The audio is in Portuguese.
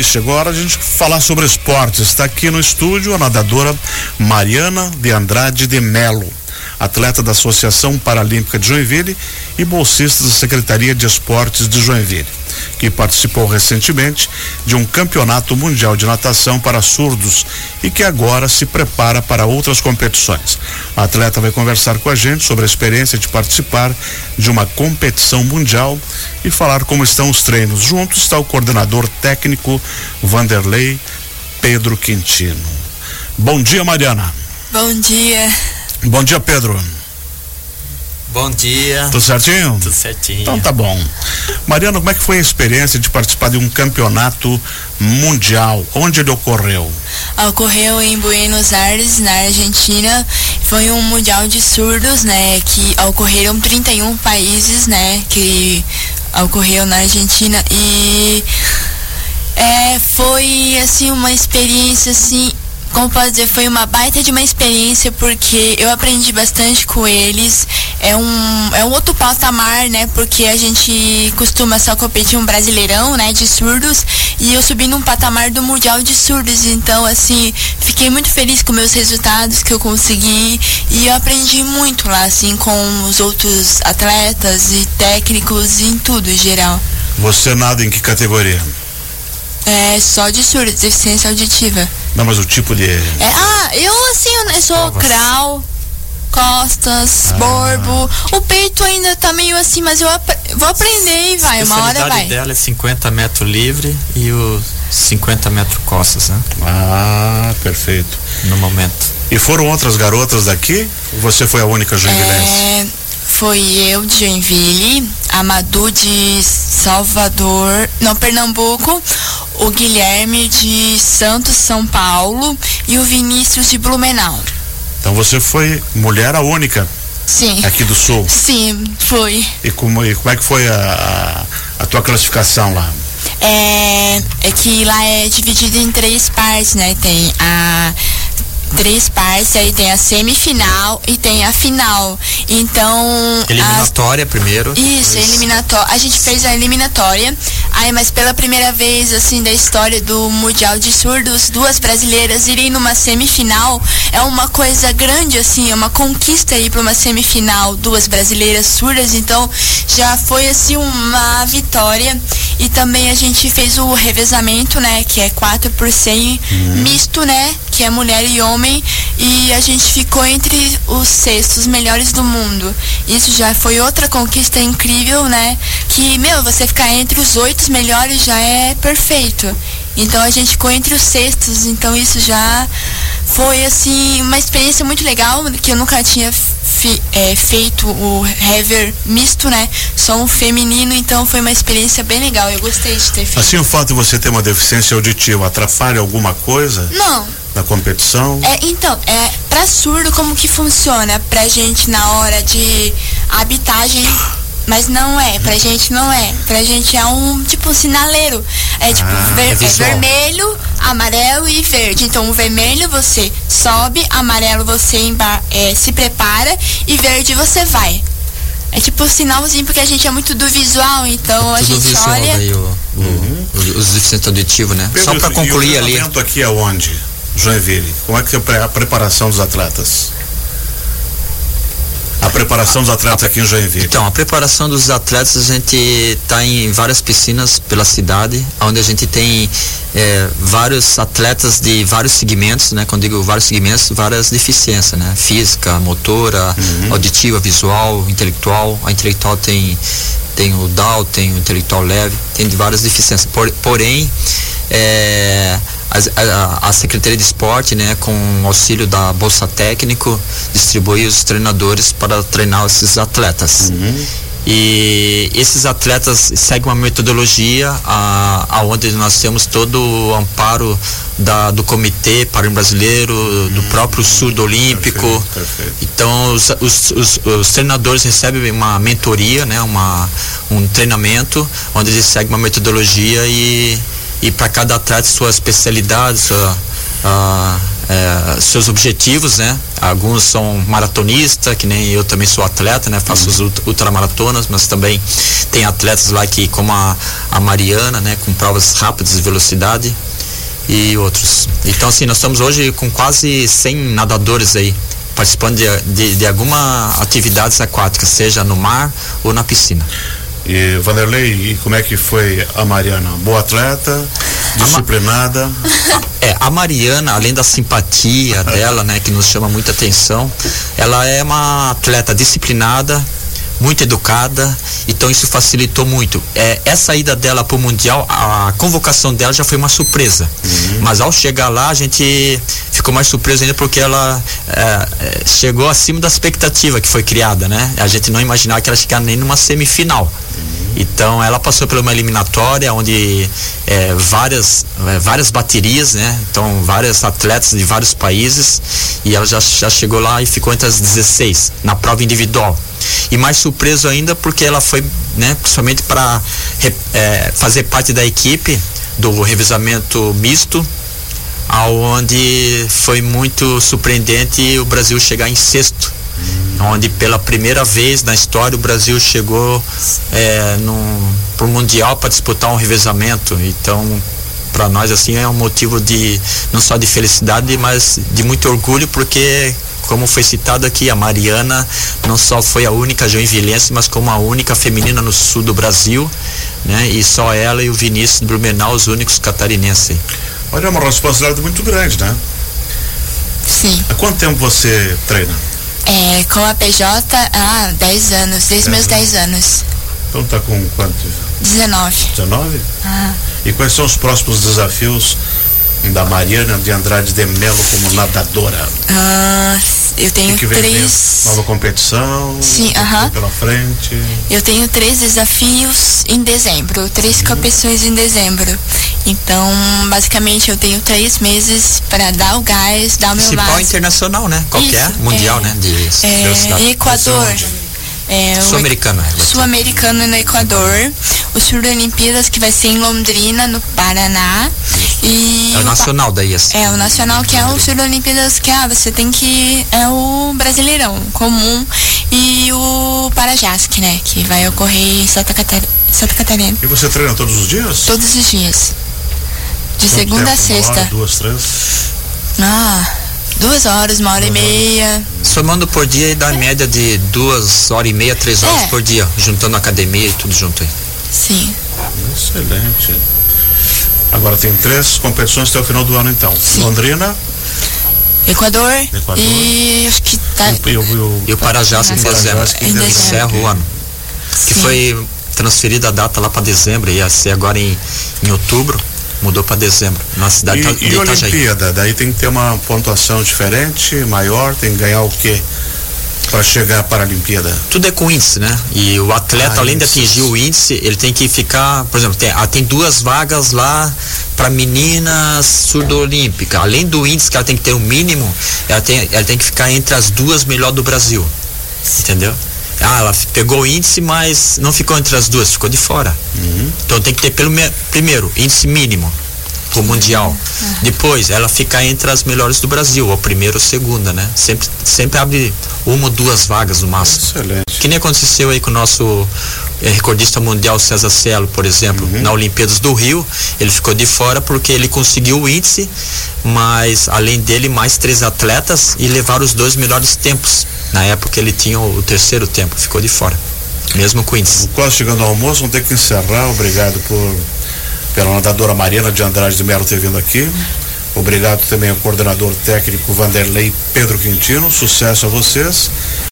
e chegou a hora de a gente falar sobre esportes. Está aqui no estúdio a nadadora Mariana de Andrade de Melo, atleta da Associação Paralímpica de Joinville e bolsista da Secretaria de Esportes de Joinville, que participou recentemente de um campeonato mundial de natação para surdos e que agora se prepara para outras competições. A atleta vai conversar com a gente sobre a experiência de participar de uma competição mundial e falar como estão os treinos. Junto está o coordenador técnico Vanderlei Pedro Quintino. Bom dia, Mariana. Bom dia. Bom dia, Pedro. Bom dia. Tudo certinho? Tudo certinho. Então tá bom. Mariana, como é que foi a experiência de participar de um campeonato mundial? Onde ele ocorreu? Ocorreu em Buenos Aires, na Argentina. Foi um mundial de surdos, né? Que ocorreram 31 países, né? Que ocorreu na Argentina e é, foi assim uma experiência assim como pode dizer, foi uma baita de uma experiência porque eu aprendi bastante com eles. É um, é um outro patamar, né? Porque a gente costuma só competir um brasileirão, né? De surdos. E eu subi num patamar do Mundial de Surdos. Então, assim, fiquei muito feliz com meus resultados que eu consegui. E eu aprendi muito lá, assim, com os outros atletas e técnicos e em tudo em geral. Você nada em que categoria? É só de surdo, deficiência auditiva. Não, mas o tipo de. É, ah, eu assim, eu sou Provas. crawl, costas, Ah. borbo. O peito ainda tá meio assim, mas eu ap- vou aprender e vai, uma hora vai. dela é 50 metros livre e o 50 metros costas, né? Ah, perfeito. No momento. E foram outras garotas daqui? Ou você foi a única joinvilense? É, foi eu de Joinville, a Madu de Salvador, não, Pernambuco, o Guilherme de Santos, São Paulo e o Vinícius de Blumenau. Então você foi mulher a única Sim. aqui do sul. Sim, foi. E como, e como é que foi a, a, a tua classificação lá? É, é que lá é dividido em três partes, né? Tem a três partes, aí tem a semifinal e tem a final. Então, as, Eliminatória primeiro. isso, depois- eliminatória. A gente fez a eliminatória. Aí, mas pela primeira vez, assim, da história do Mundial de Surdos, duas brasileiras irem numa semifinal é uma coisa grande, assim, é uma conquista ir para uma semifinal, duas brasileiras surdas. Então, já foi, assim, uma vitória. E também a gente fez o revezamento, né, que é 4 por 100 misto, né, que é mulher e homem. E a gente ficou entre os sextos melhores do mundo. Isso já foi outra conquista incrível, né? Que, meu, você ficar entre os oito melhores já é perfeito. Então a gente ficou entre os sextos, então isso já foi assim uma experiência muito legal que eu nunca tinha fi- é, feito o heaver misto, né? Só um feminino, então foi uma experiência bem legal. Eu gostei de ter feito. Assim, o fato de você ter uma deficiência auditiva atrapalha alguma coisa Não, na competição? É, então, é, pra surdo como que funciona pra gente na hora de habitagem, mas não é, pra gente não é. Pra gente é um tipo um sinaleiro. É tipo Ah, ver- é é vermelho, amarelo e verde. Então o vermelho você sobe, amarelo você emba- é, se prepara e verde você vai. É tipo um sinalzinho porque a gente é muito do visual, então a Tudo gente visual olha. daí, o, o- os- os deficientes auditivos, né? Só Pedro, para e concluir o ali. treinamento aqui é onde? Joinville. Como é que é a pre- a preparação dos atletas? A preparação dos atletas aqui em Joinville. Então, a preparação dos atletas, a gente está em várias piscinas pela cidade, onde a gente tem eh, vários atletas de vários segmentos, né? Quando digo vários segmentos, várias deficiências, né? Física, motora, auditiva, visual, intelectual. A intelectual tem, tem o Down, tem o intelectual leve, tem de várias deficiências. Por- porém, as- a, a Secretaria de Esporte, né, com o auxílio da Bolsa Técnico, distribui os treinadores para treinar esses atletas. E esses atletas seguem uma metodologia a, aonde nós temos todo o amparo da, do Comitê Paralímpico Brasileiro, do próprio Surdo Olímpico. Perfeito, perfeito. Então os, os, os- os treinadores recebem uma mentoria, né, uma, um treinamento, onde eles seguem uma metodologia e, e para cada atleta sua especialidade, sua, ah, é, seus objetivos, né? Alguns são maratonistas, que nem eu também sou atleta, né? Faço uhum. os ultramaratonas, mas também tem atletas lá que, como a, a Mariana, né? Com provas rápidas de velocidade e outros. Então, assim, nós estamos hoje com quase 100 nadadores aí participando de, de, de alguma atividades aquáticas, seja no mar ou na piscina. E Vanderlei, e como é que foi a Mariana? Boa atleta, disciplinada? A, é, a Mariana, além da simpatia dela, né, que nos chama muita atenção, ela é uma atleta disciplinada, muito educada, então isso facilitou muito. É, essa ida dela para o Mundial, a convocação dela já foi uma surpresa. Uhum. Mas ao chegar lá, a gente ficou mais surpreso ainda porque ela é, é, chegou acima da expectativa que foi criada, né? A gente não imaginava que ela chegasse nem numa semifinal. Uhum. Então ela passou por uma eliminatória onde é, várias, é, várias baterias, né? Então vários atletas de vários países e ela já, já chegou lá e ficou entre as 16 na prova individual. E mais surpreso ainda porque ela foi, né, principalmente para é, fazer parte da equipe do revezamento misto, aonde foi muito surpreendente o Brasil chegar em sexto onde pela primeira vez na história o Brasil chegou é, para o Mundial para disputar um revezamento. Então, para nós assim é um motivo de não só de felicidade, mas de muito orgulho, porque como foi citado aqui, a Mariana não só foi a única joinvilense, mas como a única feminina no sul do Brasil, né? E só ela e o Vinícius Blumenau os únicos catarinenses. Olha, é uma responsabilidade muito grande, né? Sim. Há quanto tempo você treina? É, com a PJ há 10 anos, desde meus 10 anos. Então tá com quanto? 19. 19? Ah. E quais são os próximos desafios da Mariana de Andrade de Melo como nadadora? Ah, eu tenho que três. Nova competição? Sim, aham. Uh -huh. Pela frente? Eu tenho três desafios em dezembro, três uhum. competições em dezembro. Então, basicamente, eu tenho três meses para dar o gás, dar o meu Principal máximo. internacional, né? Qualquer, Isso, mundial, é, né? De é, Equador. É, Sul-americano. É, Sul-americano no Equador. O Sul Olimpíadas que vai ser em Londrina, no Paraná. E é o nacional daí, assim. É, o nacional que é o Sul Olimpíadas que ah, você tem que. É o brasileirão comum. E o Parajasc, né? Que vai ocorrer em Santa, Catar Santa Catarina. E você treina todos os dias? Todos os dias. De Quanto segunda tempo? a sexta. Uma hora, duas, três? Ah. Duas horas, uma hora duas e meia. Somando por dia dá média de duas horas e meia, três horas é. por dia, juntando academia e tudo junto aí. Sim. Excelente. Agora tem três competições até o final do ano então. Sim. Londrina. Equador, Equador. E acho que tá. E, o, o, e o Parajás em dezembro. Em dezembro. Encerra o ano. Sim. Que foi transferida a data lá para dezembro, ia ser agora em, em outubro mudou para dezembro, na cidade e, de E Olimpíada, daí tem que ter uma pontuação diferente, maior, tem que ganhar o quê? Para chegar para a Olimpíada? Tudo é com índice, né? E o atleta, ah, além de atingir o índice, ele tem que ficar, por exemplo, tem, ah, tem duas vagas lá para meninas surdo-olímpica. Além do índice que ela tem que ter o um mínimo, ela tem, ela tem que ficar entre as duas melhores do Brasil. Entendeu? Ah, ela pegou o índice, mas não ficou entre as duas, ficou de fora. Uhum. Então tem que ter pelo primeiro índice mínimo pro mundial. Uhum. Depois ela fica entre as melhores do Brasil, ou primeira ou segunda, né? Sempre sempre abre uma ou duas vagas no máximo. Excelente. Que nem aconteceu aí com o nosso é, recordista mundial César Cielo, por exemplo, uhum. na Olimpíadas do Rio, ele ficou de fora porque ele conseguiu o índice, mas além dele mais três atletas e levaram os dois melhores tempos. Na época ele tinha o, terceiro tempo, ficou de fora. Mesmo com índice. Quase chegando ao almoço, vamos ter que encerrar. Obrigado por pela nadadora Mariana de Andrade de Melo ter vindo aqui. Obrigado também ao coordenador técnico Vanderlei Pedro Quintino. Sucesso a vocês.